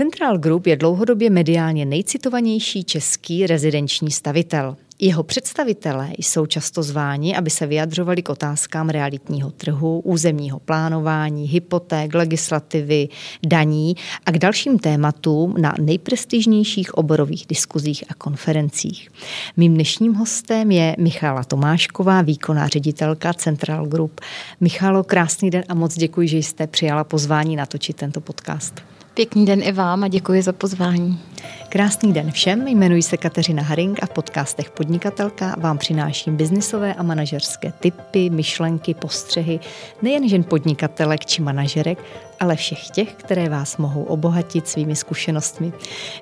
Central Group je dlouhodobě mediálně nejcitovanější český rezidenční stavitel. Jeho představitelé jsou často zváni, aby se vyjadřovali k otázkám realitního trhu, územního plánování, hypoték, legislativy, daní a k dalším tématům na nejprestižnějších oborových diskuzích a konferencích. Mým dnešním hostem je Michala Tomášková, výkonná ředitelka Central Group. Michalo, krásný den a moc děkuji, že jste přijala pozvání natočit tento podcast. Pěkný den i vám a děkuji za pozvání. Krásný den všem, jmenuji se Kateřina Haring a v podcastech Podnikatelka vám přináším biznisové a manažerské typy, myšlenky, postřehy nejen žen podnikatelek či manažerek, ale všech těch, které vás mohou obohatit svými zkušenostmi.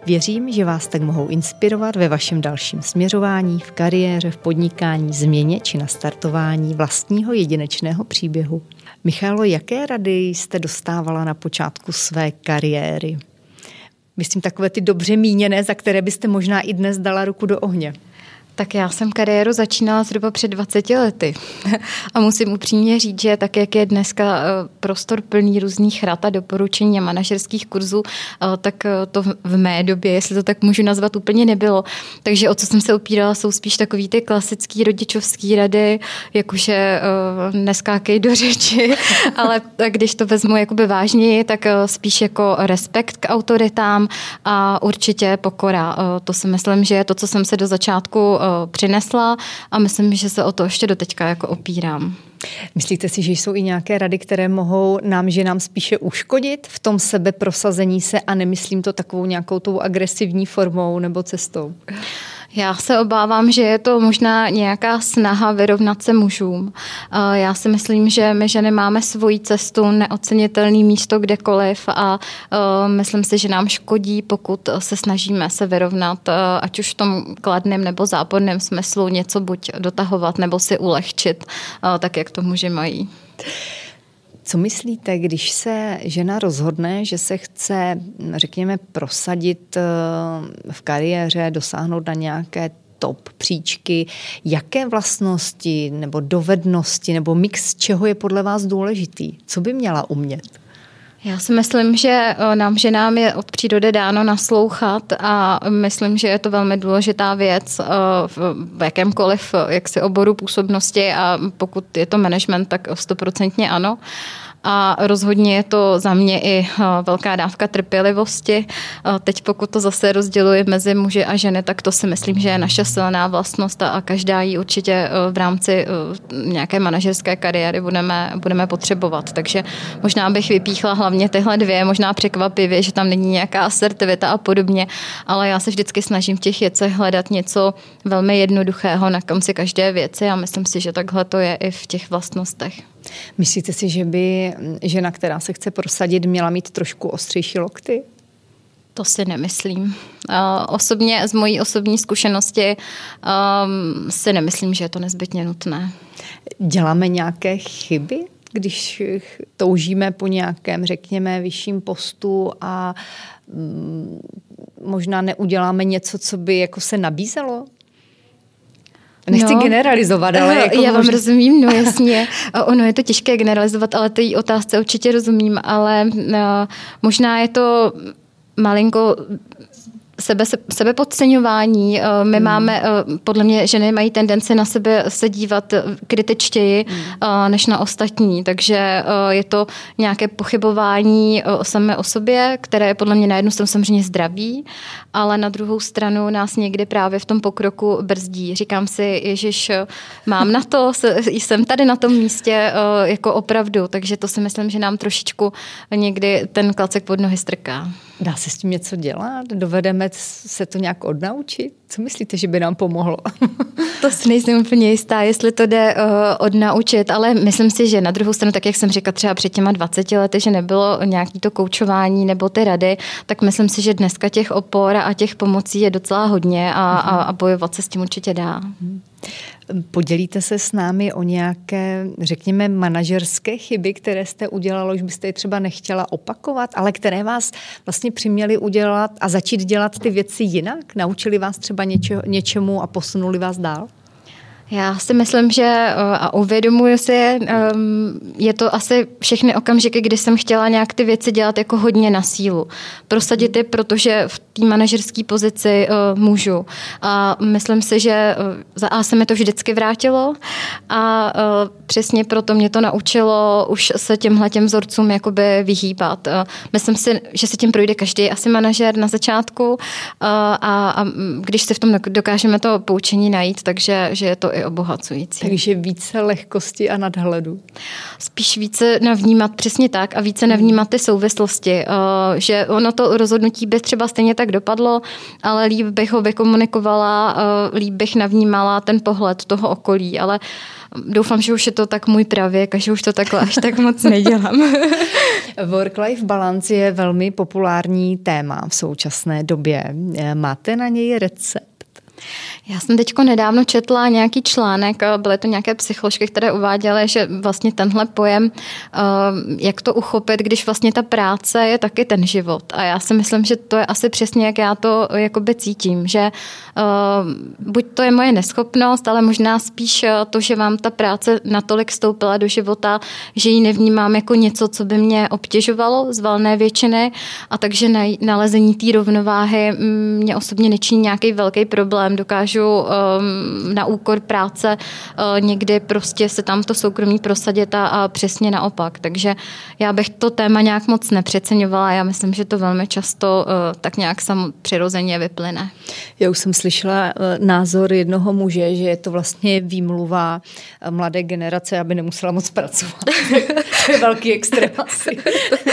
Věřím, že vás tak mohou inspirovat ve vašem dalším směřování, v kariéře, v podnikání, změně či nastartování vlastního jedinečného příběhu. Michalo, jaké rady jste dostávala na počátku své kariéry? Myslím takové ty dobře míněné, za které byste možná i dnes dala ruku do ohně. Tak já jsem kariéru začínala zhruba před 20 lety a musím upřímně říct, že tak, jak je dneska eh, prostor plný různých rad a doporučení a manažerských kurzů, eh, tak eh, to v mé době, jestli to tak můžu nazvat, úplně nebylo. Takže o co jsem se opírala, jsou spíš takový ty klasický rodičovský rady, jakože neskákej do řeči, ale když to vezmu jakoby vážněji, tak spíš jako respekt k autoritám a určitě pokora. To si myslím, že je to, co jsem se do začátku přinesla a myslím, že se o to ještě do teďka jako opírám. Myslíte si, že jsou i nějaké rady, které mohou nám, že nám spíše uškodit v tom sebe prosazení se a nemyslím to takovou nějakou tou agresivní formou nebo cestou? Já se obávám, že je to možná nějaká snaha vyrovnat se mužům. Já si myslím, že my ženy máme svoji cestu, neocenitelný místo kdekoliv a myslím si, že nám škodí, pokud se snažíme se vyrovnat, ať už v tom kladném nebo záporném smyslu něco buď dotahovat nebo si ulehčit, tak jak to muži mají. Co myslíte, když se žena rozhodne, že se chce, řekněme, prosadit eh, v kariéře, dosáhnout na nějaké top příčky, jaké vlastnosti nebo dovednosti nebo mix čeho je podle vás důležitý? Co by měla umět? Já si myslím, že eh, nám, že nám je od přírody dáno naslouchat a myslím, že je to velmi důležitá věc eh, v jakémkoliv jaksi oboru působnosti a pokud je to management, tak stoprocentně ano a rozhodně je to za mě i eh, velká dávka trpělivosti. Eh, teď pokud to zase rozděluji mezi muže a ženy, tak to si myslím, že je naše silná vlastnost a každá ji určitě eh, v rámci nějaké manažerské kariéry budeme, budeme potřebovat. Takže možná bych vypíchla hlavně tyhle dvě, možná překvapivě, že tam není nějaká asertivita a podobně, ale já se vždycky snažím v těch věcech hledat něco velmi jednoduchého na konci každé věci a myslím si, že takhle to je i v těch vlastnostech. Myslíte si, že by žena, která se chce prosadit, měla mít trošku ostřejší lokty? To si nemyslím. Uh, osobně, z mojí osobní zkušenosti um, si nemyslím, že je to nezbytně nutné. Děláme nějaké chyby, když toužíme po nějakém, řekněme, vyšším postu a um, možná neuděláme něco, co by jako se nabízelo? Nechci no, generalizovat, ale jako Já vám možná... rozumím, no jasně. ono je to těžké generalizovat, ale té otázce určitě rozumím, ale uh, možná je to malinko sebe, sebe podceňování. Eh, my hmm. máme, eh, podle mě, ženy mají tendenci na sebe se dívat kritičtěji hmm. než na ostatní, takže je to nějaké pochybování o samé o sobě, které je podle mě na jednu stranu samozřejmě zdraví, ale na druhou stranu nás někdy právě v tom pokroku brzdí. Říkám si, Ježíš, mám na to, jsem tady na tom místě jako opravdu, takže to si myslím, že nám trošičku někdy ten klacek pod nohy strká. Dá se s tím něco dělat? Dovedeme se to nějak odnaučit? Co myslíte, že by nám pomohlo? to si nejsem úplně jistá, jestli to jde uh, odnaučit, ale myslím si, že na druhou stranu, tak jak jsem říkala třeba před těma 20 lety, že nebylo nějaký to koučování nebo ty rady, tak myslím si, že dneska těch opor a těch pomocí je docela hodně a, a, a bojovat se s tím určitě dá. Uh-huh. Podělíte se s námi o nějaké, řekněme, manažerské chyby, které jste udělala, už byste je třeba nechtěla opakovat, ale které vás vlastně přiměly udělat a začít dělat ty věci jinak? Naučili vás třeba něče, něčemu a posunuli vás dál? Já si myslím, že eh, a uvědomuji si, ehm, je to asi všechny okamžiky, kdy jsem chtěla nějak ty věci dělat jako hodně na sílu. Prosadit je, protože v té manažerské pozici uh, můžu. A myslím si, že uh, za A se mi to vždycky vrátilo a přesně proto mě to naučilo už se těmhle těm vzorcům jakoby vyhýbat. Myslím si, že se tím projde každý asi manažer na začátku a, a když si v tom dokážeme to poučení najít, takže že je to i obohacující. Takže více lehkosti a nadhledu. Spíš více navnímat přesně tak a více navnímat ty souvislosti, uh, že ono to rozhodnutí by třeba stejně tak dopadlo, ale líp bych ho vykomunikovala, uh, líp bych navnímala ten pohled toho okolí, ale doufám, že už je to tak můj pravěk a že už to takhle až tak moc nedělám. Work-life balance je velmi populární téma v současné době. Máte na něj recept? Já jsem teďko nedávno četla nějaký článek, byly to nějaké psycholožky, které uváděly, že vlastně tenhle pojem, jak to uchopit, když vlastně ta práce je taky ten život. A já si myslím, že to je asi přesně, jak já to jakoby cítím, že buď to je moje neschopnost, ale možná spíš to, že vám ta práce natolik stoupila do života, že ji nevnímám jako něco, co by mě obtěžovalo z valné většiny a takže nalezení té rovnováhy mě osobně nečiní nějaký velký problém. Dokážu dokážu um, na úkor práce uh, někdy prostě se tam to soukromí prosadit a, a přesně naopak. Takže já bych to téma nějak moc nepřeceňovala. Já myslím, že to velmi často uh, tak nějak sam přirozeně vyplyne. Já už jsem slyšela uh, názor jednoho muže, že je to vlastně výmluva uh, mladé generace, aby nemusela moc pracovat. to je velký extrém asi.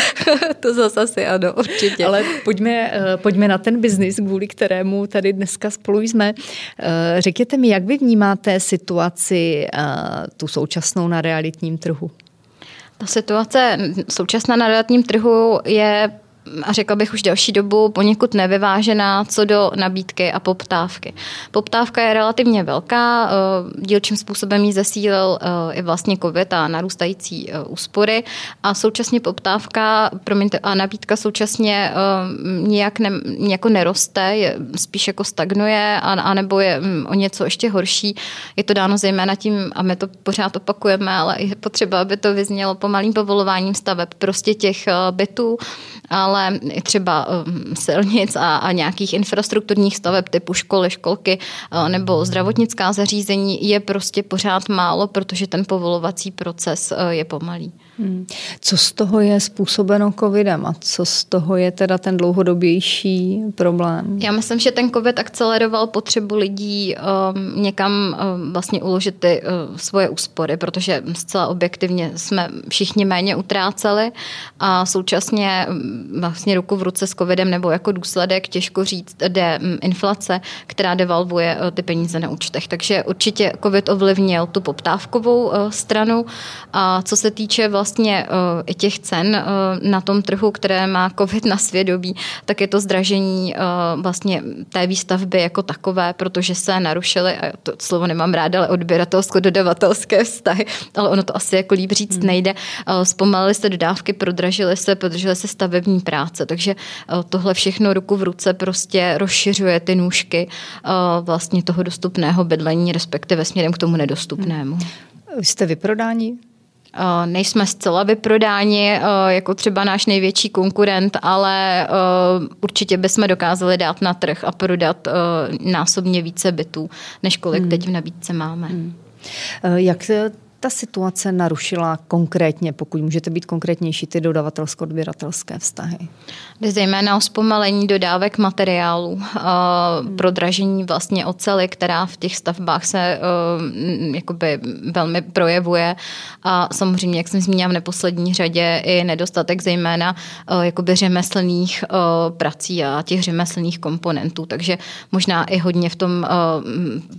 to zase asi ano, určitě. Ale pojďme, uh, pojďme na ten biznis, kvůli kterému tady dneska spolu jsme. Eh, řekněte mi, jak vy vnímáte situaci eh, tu současnou na realitním trhu? Ta situace současná na realitním trhu je a řekla bych už delší dobu poněkud nevyvážená co do nabídky a poptávky. Poptávka je relativně velká, eh, dílčím způsobem ji zesílil eh, i vlastně COVID a narůstající eh, úspory a současně poptávka promiňte, a nabídka současně nějak ne, jako neroste, je, spíš jako stagnuje a, anebo je mm, o něco ještě horší. Je to dáno zejména tím, a my to pořád opakujeme, ale je potřeba, aby to vyznělo pomalým povolováním staveb prostě těch bytů, ale i třeba um, silnic a, a nějakých infrastrukturních staveb typu školy, školky uh, nebo zdravotnická zařízení je prostě pořád málo, protože ten povolovací proces uh, je pomalý. Hmm. Co z toho je způsobeno covidem a co z toho je teda ten dlouhodobější problém? Já myslím, že ten covid akceleroval potřebu lidí um, někam um, vlastně uložit ty uh, svoje úspory, protože zcela objektivně jsme všichni méně utráceli a současně um, vlastně ruku v ruce s covidem nebo jako důsledek, těžko říct, jde um, inflace, která devalvuje uh, ty peníze na účtech. Takže určitě covid ovlivnil tu poptávkovou uh, stranu a co se týče vlastně vlastně uh, těch cen uh, na tom trhu, které má COVID na svědomí, tak je to zdražení uh, vlastně té výstavby jako takové, protože se narušily, a to slovo nemám ráda, ale odběratelsko-dodavatelské vztahy, ale ono to asi jako líp říct hmm. nejde. Uh, zpomalily se dodávky, prodražily se, prodržely se stavební práce, takže uh, tohle všechno ruku v ruce prostě rozšiřuje ty nůžky uh, vlastně toho dostupného bydlení, respektive směrem k tomu nedostupnému. Hmm. Jste vyprodáni? Eh, nejsme zcela vyprodáni, eh, jako třeba náš největší konkurent, ale eh, určitě bychom dokázali dát na trh a prodat násobně více bytů, než kolik hmm. teď v nabídce máme. Hmm. Jak ta situace narušila konkrétně, pokud můžete být konkrétnější, ty dodavatelsko-odběratelské vztahy? Jde zejména o zpomalení dodávek materiálů, hmm. prodražení vlastně ocely, která v těch stavbách se jakoby velmi projevuje a samozřejmě, jak jsem zmínila v neposlední řadě, i nedostatek zejména jakoby řemeslných prací a těch řemeslných komponentů, takže možná i hodně v tom,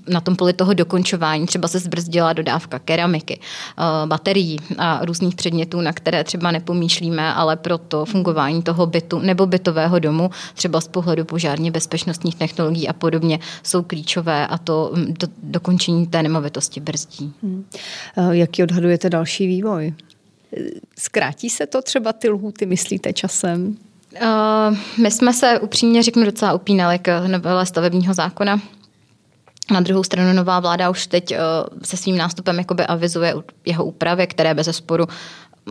na tom poli toho dokončování třeba se zbrzdila dodávka keramiky, Eh, baterií a různých předmětů, na které třeba nepomýšlíme, ale pro to fungování toho bytu nebo bytového domu, třeba z pohledu požárně bezpečnostních technologií a podobně, jsou klíčové a to mm, do, dokončení té nemovitosti brzdí. Hmm. Eh, jaký odhadujete další vývoj? Zkrátí se to třeba ty lhůty, myslíte časem? Uh, my jsme se upřímně řeknu docela upínali k novele stavebního zákona Na druhou stranu nová vláda už teď se svým nástupem jakoby avizuje jeho úpravy, které bez sporu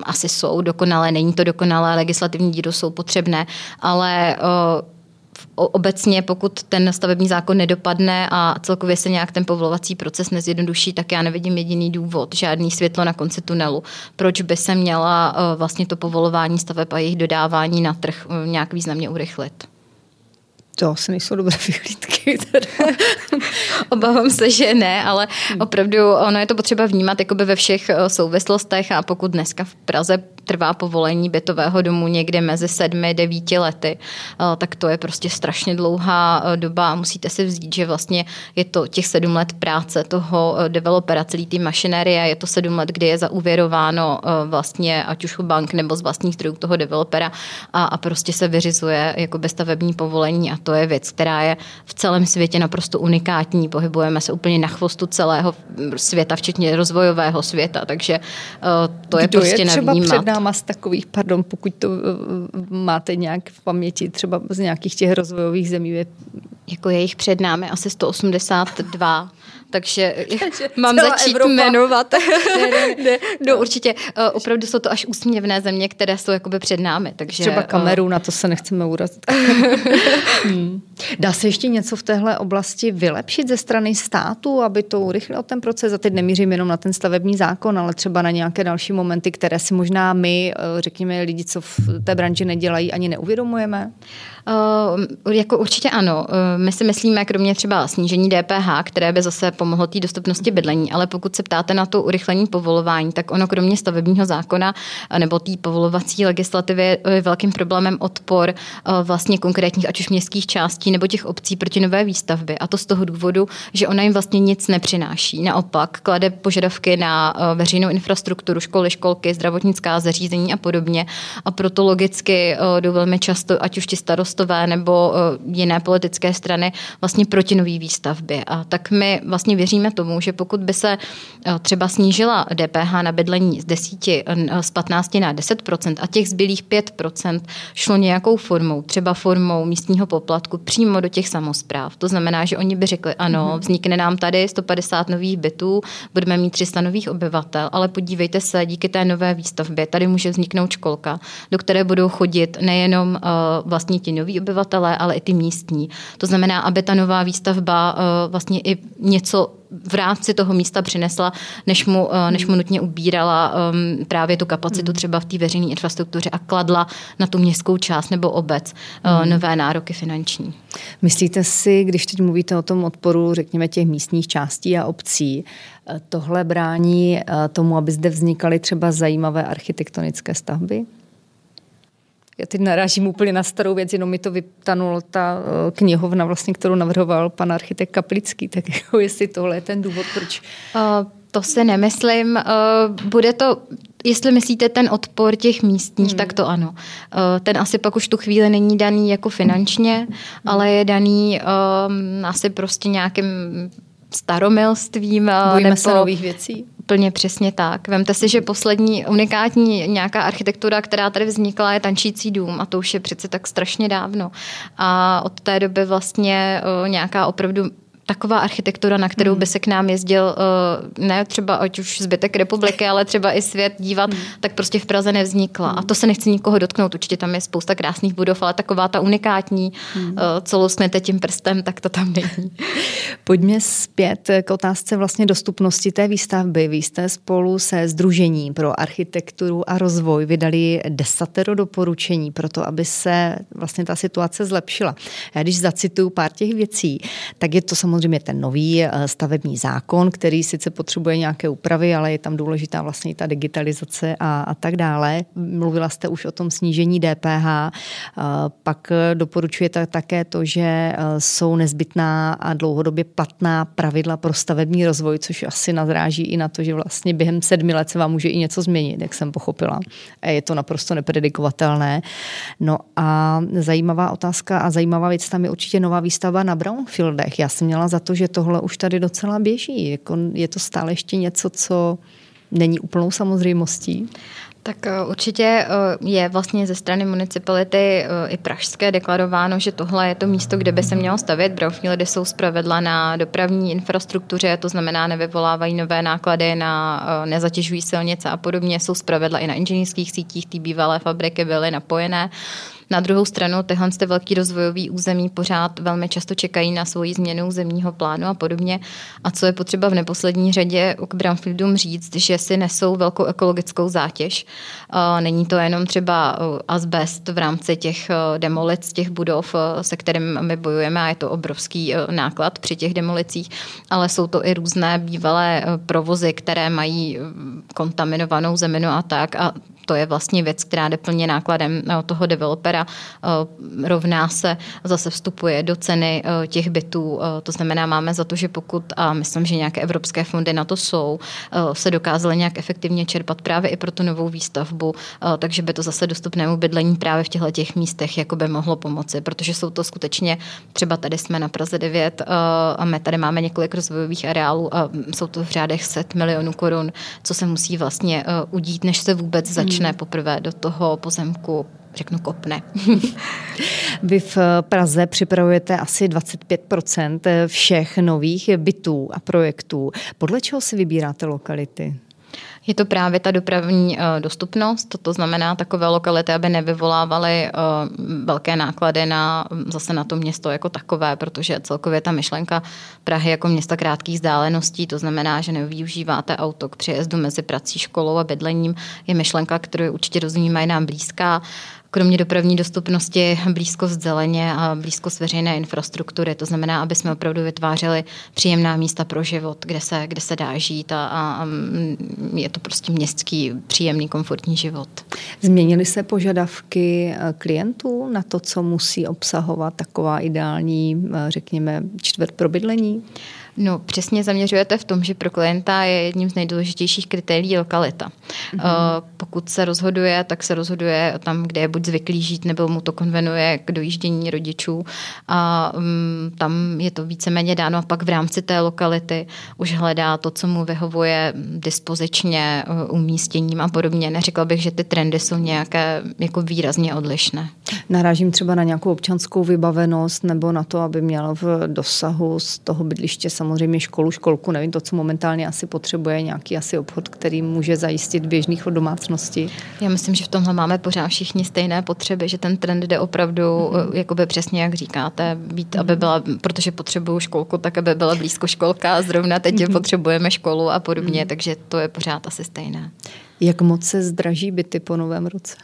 asi jsou dokonalé, není to dokonalé, legislativní dílo jsou potřebné, ale obecně, pokud ten stavební zákon nedopadne a celkově se nějak ten povolovací proces nezjednoduší, tak já nevidím jediný důvod, žádný světlo na konci tunelu. Proč by se měla vlastně to povolování staveb a jejich dodávání na trh nějak významně urychlit? To asi nejsou dobré vyhlídky. Obávám se, že ne, ale opravdu ono je to potřeba vnímat jakoby ve všech souvislostech a pokud dneska v Praze trvá povolení bytového domu někde mezi sedmi, devíti lety, eh, tak to je prostě strašně dlouhá eh, doba a musíte si vzít, že vlastně je to těch sedm let práce toho eh, developera, celý ty mašinérie, je to sedm let, kdy je zauvěrováno vlastně ať už bank nebo z vlastních zdrojů toho developera a, a prostě se vyřizuje jako stavební povolení a to je věc, která je v celém světě naprosto unikátní. Pohybujeme se úplně na chvostu celého světa, včetně rozvojového světa, takže to je Kdo prostě je třeba navnímat náma z takových, pardon, pokud to eh, máte nějak v paměti, třeba z nějakých těch rozvojových zemí. Jako je jich před námi asi 182 takže, takže mám začít Evropa. jmenovat. ne, ne, ne. No určitě, uh, opravdu jsou to až úsměvné země, které jsou jakoby před námi. Takže, Třeba eh, Kameru, uh, na to se nechceme urazit. hmm. Dá se ještě něco v téhle oblasti vylepšit ze strany státu, aby to urychlilo ten proces? A teď nemířím jenom na ten stavební zákon, ale třeba na nějaké další momenty, které si možná my, eh, řekněme, lidi, co v té branži nedělají, ani neuvědomujeme? Uh, jako určitě ano. Uh, my si myslíme, kromě třeba snížení DPH, které by zase pomohlo té dostupnosti bydlení, ale pokud se ptáte na to urychlení povolování, tak ono kromě stavebního zákona nebo té povolovací legislativy je velkým problémem odpor vlastně konkrétních ať už městských částí nebo těch obcí proti nové výstavbě. A to z toho důvodu, že ona jim vlastně nic nepřináší. Naopak klade požadavky na veřejnou infrastrukturu, školy, školky, zdravotnická zařízení a podobně. A proto logicky jdou velmi často, ať už ti starostové nebo jiné politické strany, vlastně proti nové výstavbě. A tak my vlastně věříme tomu, že pokud by se eh, třeba snížila DPH na bydlení z 10, eh, z 15 na 10% a těch zbylých 5% šlo nějakou formou, třeba formou místního poplatku přímo do těch samozpráv. To znamená, že oni by řekli, ano, mhm. vznikne nám tady 150 nových bytů, budeme mít 300 nových obyvatel, ale podívejte se, díky té nové výstavbě tady může vzniknout školka, do které budou chodit nejenom uh, vlastně ti noví obyvatelé, ale i ty místní. To znamená, aby ta nová výstavba vlastně i něco v rámci toho místa přinesla, než mu, eh, než mu nutně ubírala um, právě tu kapacitu hmm. třeba v té veřejné infrastruktuře a kladla na tu městskou část nebo obec uh, nové nároky finanční. Myslíte si, když teď mluvíte o tom odporu, řekněme, těch místních částí a obcí, eh, tohle brání tomu, aby zde vznikaly třeba zajímavé architektonické stavby? Já teď narážím úplně na starou věc, jenom mi to vytanulo ta eh, knihovna, vlastně, kterou navrhoval pan architekt Kaplický, tak jako jestli tohle je ten důvod, proč... Uh, to si nemyslím. Uh, bude to Jestli myslíte ten odpor těch místních, hmm. tak to ano. Ten asi pak už tu chvíli není daný jako finančně, hmm. ale je daný um, asi prostě nějakým staromilstvím. Bojíme nebo... se nových věcí? Úplně přesně tak. Vemte si, že poslední unikátní nějaká architektura, která tady vznikla, je tančící dům a to už je přece tak strašně dávno. A od té doby vlastně nějaká opravdu taková architektura, na kterou hmm. by se k nám jezdil eh, ne třeba ať už zbytek republiky, ale třeba i svět dívat, hmm. tak prostě v Praze nevznikla. A to se nechci nikoho dotknout. Určitě tam je spousta krásných budov, ale taková ta unikátní, hmm. Eh, co lusknete tím prstem, tak to tam není. Pojďme zpět k otázce vlastně dostupnosti té výstavby. Vy jste spolu se Združením pro architekturu a rozvoj vydali desatero doporučení pro to, aby se vlastně ta situace zlepšila. Já když zacituju pár těch věcí, tak je to samozřejmě samozřejmě ten nový eh, stavební zákon, který sice potřebuje nějaké úpravy, ale je tam důležitá vlastně i ta digitalizace a, a tak dále. Mluvila jste už o tom snížení DPH, eh, pak doporučujete také to, že eh, jsou nezbytná a dlouhodobě platná pravidla pro stavební rozvoj, což asi nazráží i na to, že vlastně během sedmi let se vám může i něco změnit, jak jsem pochopila. Je to naprosto nepredikovatelné. No a zajímavá otázka a zajímavá věc tam je určitě nová výstava na Brownfieldech. Já jsem měla měla za to, že tohle už tady docela běží. Jako je to stále ještě něco, co není úplnou samozřejmostí? Tak eh, určitě eh, je vlastně ze strany municipality eh, i pražské deklarováno, že tohle je to místo, kde by se mělo stavět. Brownfieldy jsou zpravedla na dopravní infrastruktuře, to znamená nevyvolávají nové náklady na nezatěžují silnice a podobně, jsou zpravedla i na inženýrských sítích, ty bývalé fabriky byly napojené. Na druhou stranu tyhle ty velký rozvojový území pořád velmi často čekají na svoji změnu zemního plánu a podobně. A co je potřeba v neposlední řadě k brownfieldům říct, že si nesou velkou ekologickou zátěž. Není to jenom třeba asbest v rámci těch demolic těch budov, se kterým my bojujeme a je to obrovský náklad při těch demolicích, ale jsou to i různé bývalé provozy, které mají kontaminovanou zeminu a tak a to je vlastně věc, která jde plně nákladem eh, toho developera, eh, rovná se, zase vstupuje do ceny eh, těch bytů. To znamená, máme za to, že pokud, a myslím, že nějaké evropské fondy na to jsou, se dokázaly nějak efektivně čerpat právě i pro tu novou výstavbu, takže by to zase dostupnému bydlení právě v těchto těch místech jako by mohlo pomoci, protože jsou to skutečně, třeba tady jsme na Praze 9 a my tady máme několik rozvojových areálů a jsou to v řádech set milionů korun, co se musí vlastně udít, než se vůbec začne začne poprvé do toho pozemku řeknu, kopne. Vy v Praze připravujete asi 25% všech nových bytů a projektů. Podle čeho si vybíráte lokality? Je to právě ta dopravní eh, dostupnost, to znamená takové lokality, aby nevyvolávaly eh, velké náklady na, zase na to město jako takové, protože celkově ta myšlenka Prahy jako města krátkých vzdáleností, to znamená, že nevyužíváte auto k přejezdu mezi prací, školou a bydlením, je myšlenka, kterou určitě rozumíme nám blízká kromě dopravní dostupnosti blízkost zeleně a blízkost veřejné infrastruktury. To znamená, aby jsme opravdu vytvářeli příjemná místa pro život, kde se, kde se dá žít a, a je to prostě městský, příjemný, komfortní život. Změnily se požadavky eh, klientů na to, co musí obsahovat taková ideální, eh, řekněme, čtvrt pro bydlení? No, přesně zaměřujete v tom, že pro klienta je jedním z nejdůležitějších kritérií lokalita. Mm-hmm. Pokud se rozhoduje, tak se rozhoduje tam, kde je buď zvyklý žít, nebo mu to konvenuje k dojíždění rodičů. A um, tam je to víceméně dáno. A pak v rámci té lokality už hledá to, co mu vyhovuje dispozičně, uh, umístěním a podobně. Neřekla bych, že ty trendy jsou nějaké jako výrazně odlišné. Narážím třeba na nějakou občanskou vybavenost nebo na to, aby měl v dosahu z toho bydliště samozřejmě školu, školku, nevím, to, co momentálně asi potřebuje, nějaký asi obchod, který může zajistit běžných domácnosti. Já myslím, že v tomhle máme pořád všichni stejné potřeby, že ten trend jde opravdu, mm-hmm. jakoby přesně jak říkáte, být, aby byla, protože potřebuju školku, tak aby byla blízko školka a zrovna teď mm-hmm. potřebujeme školu a podobně, mm-hmm. takže to je pořád asi stejné. Jak moc se zdraží byty po novém roce?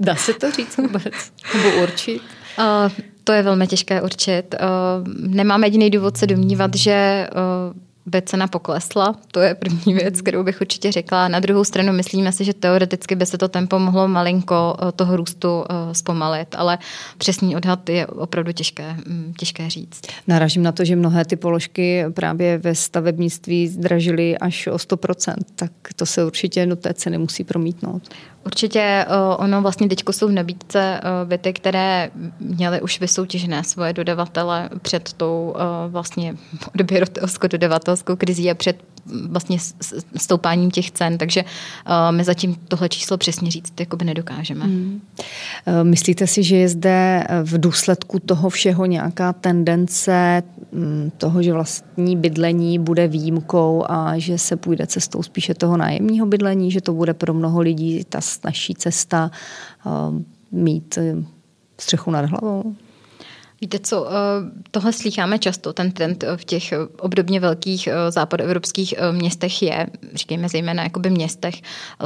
Dá se to říct vůbec? Nebo určit? Uh, to je velmi těžké určit. Uh, nemáme jediný důvod se domnívat, že uh, by cena poklesla. To je první věc, kterou bych určitě řekla. Na druhou stranu myslíme si, že teoreticky by se to tempo mohlo malinko toho růstu zpomalit, ale přesný odhad je opravdu těžké, mm, těžké říct. Naražím na to, že mnohé ty položky právě ve stavebnictví zdražily až o 100%, tak to se určitě do té ceny musí promítnout. Určitě eh, ono vlastně teď jsou v nabídce eh, byty, které měly už vysoutěžené svoje dodavatele před tou eh, vlastně odběratelskou-dodavatelskou krizí a před vlastně stoupáním těch cen, takže my zatím tohle číslo přesně říct jakoby nedokážeme. Hmm. Myslíte si, že je zde v důsledku toho všeho nějaká tendence mm, toho, že vlastní bydlení bude výjimkou a že se půjde cestou spíše toho nájemního bydlení, že to bude pro mnoho lidí ta snažší cesta mít střechu nad hlavou? Víte co, eh, tohle slycháme často, ten trend v těch obdobně velkých eh, západoevropských eh, městech je, říkejme zejména jakoby městech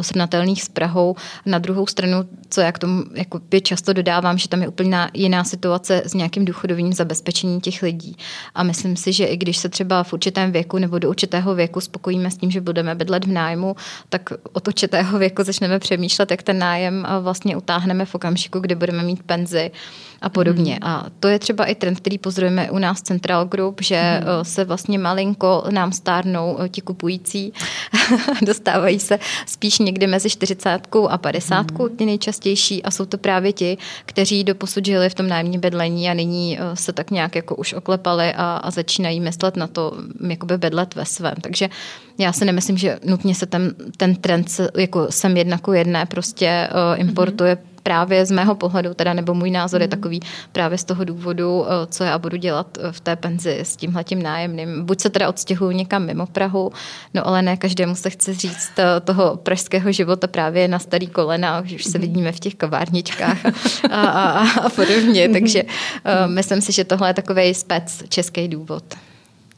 srovnatelných s Prahou. Na druhou stranu, co já k tomu jako často dodávám, že tam je úplně jiná situace s nějakým důchodovým zabezpečením těch lidí. A myslím si, že i když se třeba v určitém věku nebo do určitého věku spokojíme s tím, že budeme bydlet v nájmu, tak od určitého věku začneme přemýšlet, jak ten nájem vlastně utáhneme v okamžiku, kdy budeme mít penzi a podobně. Mm. A to je třeba i trend, který pozorujeme u nás Central Group, že mm. se vlastně malinko nám stárnou ti kupující, dostávají se spíš někdy mezi 40 a 50, mm. ty nejčastější a jsou to právě ti, kteří doposud žili v tom nájemním bydlení a nyní se tak nějak jako už oklepali a, a začínají myslet na to, jakoby bydlet ve svém. Takže já si nemyslím, že nutně se ten, ten trend jako sem jedna ku jedné prostě uh, importuje mm-hmm právě z mého pohledu, teda nebo můj názor je mhm. takový právě z toho důvodu, eh, co já budu dělat eh, v té penzi s tímhletím nájemným. Buď se teda odstěhuju někam mimo Prahu, no ale ne každému se chce říct toho pražského života právě na starý kolena, už se mhm. vidíme v těch kavárničkách a, a, a, a podobně. Takže uh, myslím si, že tohle je takový spec český důvod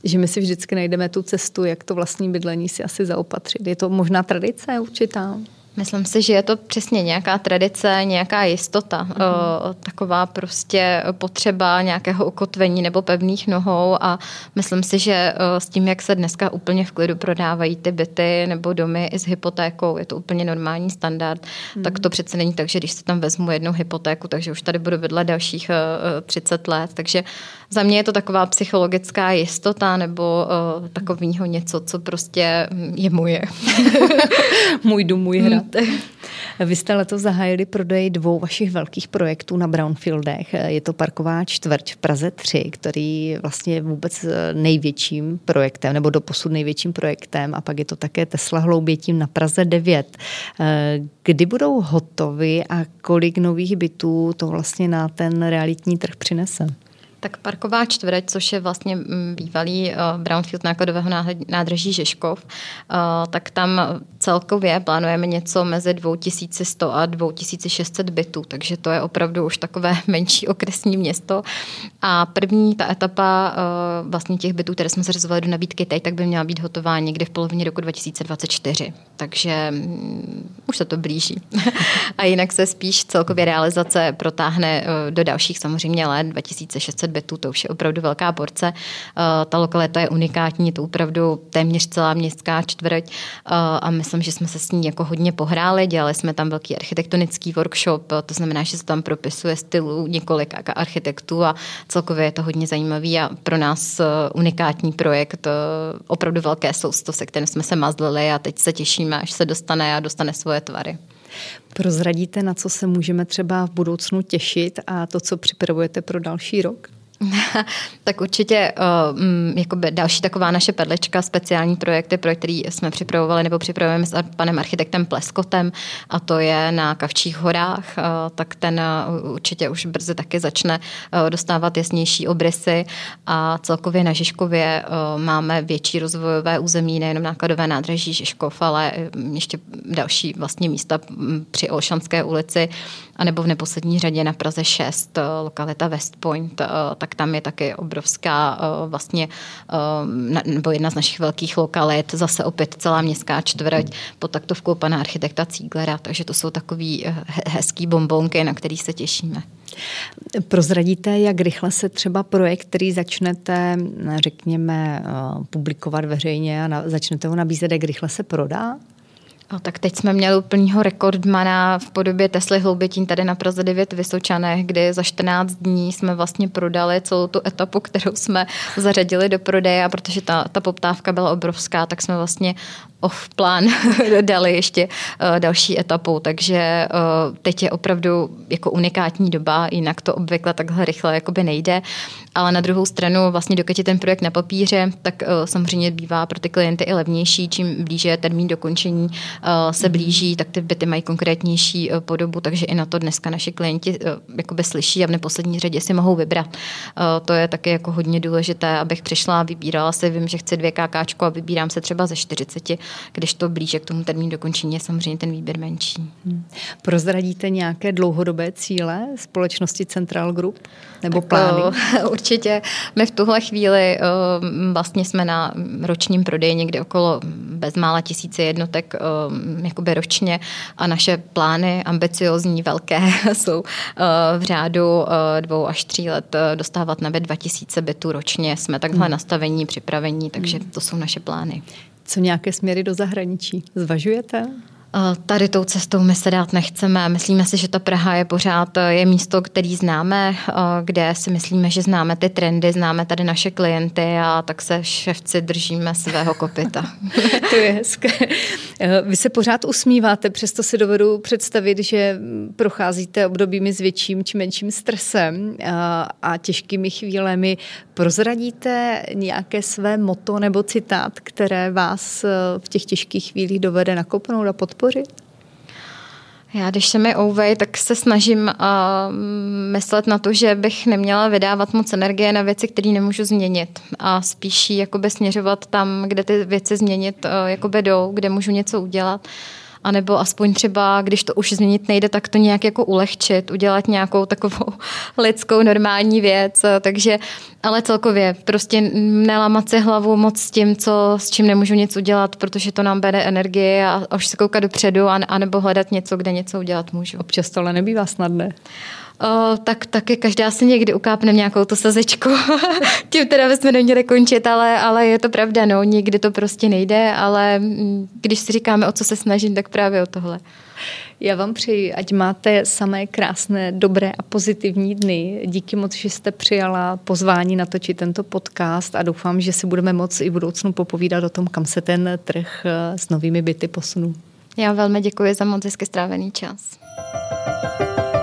že my si vždycky najdeme tu cestu, jak to vlastní bydlení si asi zaopatřit. Je to možná tradice určitá? Myslím si, že je to přesně nějaká tradice, nějaká jistota, mm-hmm. taková prostě potřeba nějakého ukotvení nebo pevných nohou a myslím si, že s tím, jak se dneska úplně v klidu prodávají ty byty nebo domy i s hypotékou, je to úplně normální standard, mm-hmm. tak to přece není tak, že když se tam vezmu jednu hypotéku, takže už tady budu bydlet dalších 30 let, takže za mě je to taková psychologická jistota nebo takového něco, co prostě je moje. můj dům, můj hrad. Vy jste letos zahájili prodej dvou vašich velkých projektů na Brownfieldech. Je to parková čtvrť v Praze 3, který vlastně je vůbec největším projektem, nebo doposud největším projektem a pak je to také Tesla hloubětím na Praze 9. Kdy budou hotovy a kolik nových bytů to vlastně na ten realitní trh přinese? Tak parková čtvrť, což je vlastně mm, bývalý uh, brownfield nákladového nádraží Žeškov, uh, tak tam celkově plánujeme něco mezi 2100 a 2600 bytů, takže to je opravdu už takové menší okresní město. A první ta etapa uh, vlastně těch bytů, které jsme zařazovali do nabídky teď, tak by měla být hotová někdy v polovině roku 2024. Takže um, už se to blíží. a jinak se spíš celkově realizace protáhne do dalších samozřejmě let 2600 500 bytů, to už je opravdu velká porce. Eh, ta lokalita je unikátní, to opravdu téměř celá městská čtvrť eh, a myslím, že jsme se s ní jako hodně pohráli, dělali jsme tam velký architektonický workshop, to znamená, že se tam propisuje stylu několika architektů a celkově je to hodně zajímavý a pro nás eh, unikátní projekt, opravdu velké sousto, se kterým jsme se mazlili a teď se těšíme, až se dostane a dostane svoje tvary. Prozradíte, na co se můžeme třeba v budoucnu těšit a to, co připravujete pro další rok? tak určitě uh, jakoby další taková naše perlička, speciální projekty, pro který jsme připravovali nebo připravujeme s panem architektem Pleskotem a to je na Kavčích horách, uh, tak ten uh, určitě už brzy taky začne uh, dostávat jasnější obrysy. A celkově na Žižkově uh, máme větší rozvojové území, nejenom nákladové nádraží Žižkov, ale ještě další vlastně místa při Olšanské ulici, anebo v neposlední řadě na Praze 6, lokalita West Point, tak tak tam je taky obrovská eh, vlastně, eh, nebo jedna z našich velkých lokalit, zase opět celá městská čtvrť pod taktovkou pana architekta Cíglera, takže to jsou takový eh, hezký bombonky, na který se těšíme. Prozradíte, jak rychle se třeba projekt, který začnete, řekněme, publikovat veřejně a začnete ho nabízet, jak rychle se prodá? No, tak teď jsme měli úplního rekordmana v podobě Tesly Hloubětín tady na Praze 9 Vysočanech, kdy za 14 dní jsme vlastně prodali celou tu etapu, kterou jsme zařadili do prodeje. A protože ta, ta poptávka byla obrovská, tak jsme vlastně off plán dali ještě uh, další etapu, takže uh, teď je opravdu jako unikátní doba, jinak to obvykle takhle rychle jakoby nejde, ale na druhou stranu vlastně dokud je ten projekt na papíře, tak uh, samozřejmě bývá pro ty klienty i levnější, čím blíže termín dokončení se blíží, tak ty byty mají konkrétnější podobu, takže i na to dneska naši klienti jakoby slyší a v neposlední řadě si mohou vybrat. To je taky jako hodně důležité, abych přišla a vybírala si, vím, že chci dvě KKčko a vybírám se třeba ze 40, když to blíže k tomu termínu dokončení je samozřejmě ten výběr menší. Hmm. Prozradíte nějaké dlouhodobé cíle společnosti Central Group nebo tak, plány? Určitě. My v tuhle chvíli vlastně jsme na ročním prodeji někdy okolo bezmála tisíce jednotek jakoby ročně a naše plány ambiciozní, velké jsou v řádu dvou až tří let dostávat na 2000 bytů ročně. Jsme takhle hmm. nastavení, připravení, takže hmm. to jsou naše plány. Co nějaké směry do zahraničí? Zvažujete? Tady tou cestou my se dát nechceme. Myslíme si, že ta Praha je pořád je místo, který známe, kde si myslíme, že známe ty trendy, známe tady naše klienty a tak se ševci držíme svého kopita. to je hezké. Vy se pořád usmíváte, přesto si dovedu představit, že procházíte obdobími s větším či menším stresem a těžkými chvílemi. Prozradíte nějaké své moto nebo citát, které vás v těch těžkých chvílích dovede nakopnout a podpořit? Já, když se mi ouvej, tak se snažím uh, myslet na to, že bych neměla vydávat moc energie na věci, které nemůžu změnit a spíš jakoby směřovat tam, kde ty věci změnit uh, jakoby jdou, kde můžu něco udělat. Uh, anebo aspoň třeba, když to už změnit nejde, tak to nějak jako ulehčit, udělat nějakou takovou lidskou normální věc, takže, ale celkově prostě nelamat si hlavu moc s tím, co, s čím nemůžu nic udělat, protože to nám bere energie a už se koukat dopředu, anebo hledat něco, kde něco udělat můžu. Občas to ale nebývá snadné. O, tak taky každá si někdy ukápne nějakou to sazečku. Tím teda bychom neměli končit, ale, ale je to pravda, no, nikdy to prostě nejde, ale mm, když si říkáme, o co se snažím, tak právě o tohle. Já vám přeji, ať máte samé krásné, dobré a pozitivní dny. Díky moc, že jste přijala pozvání natočit tento podcast a doufám, že si budeme moct i v budoucnu popovídat o tom, kam se ten trh eh, s novými byty posunul. Já velmi děkuji za moc hezky strávený čas. thank you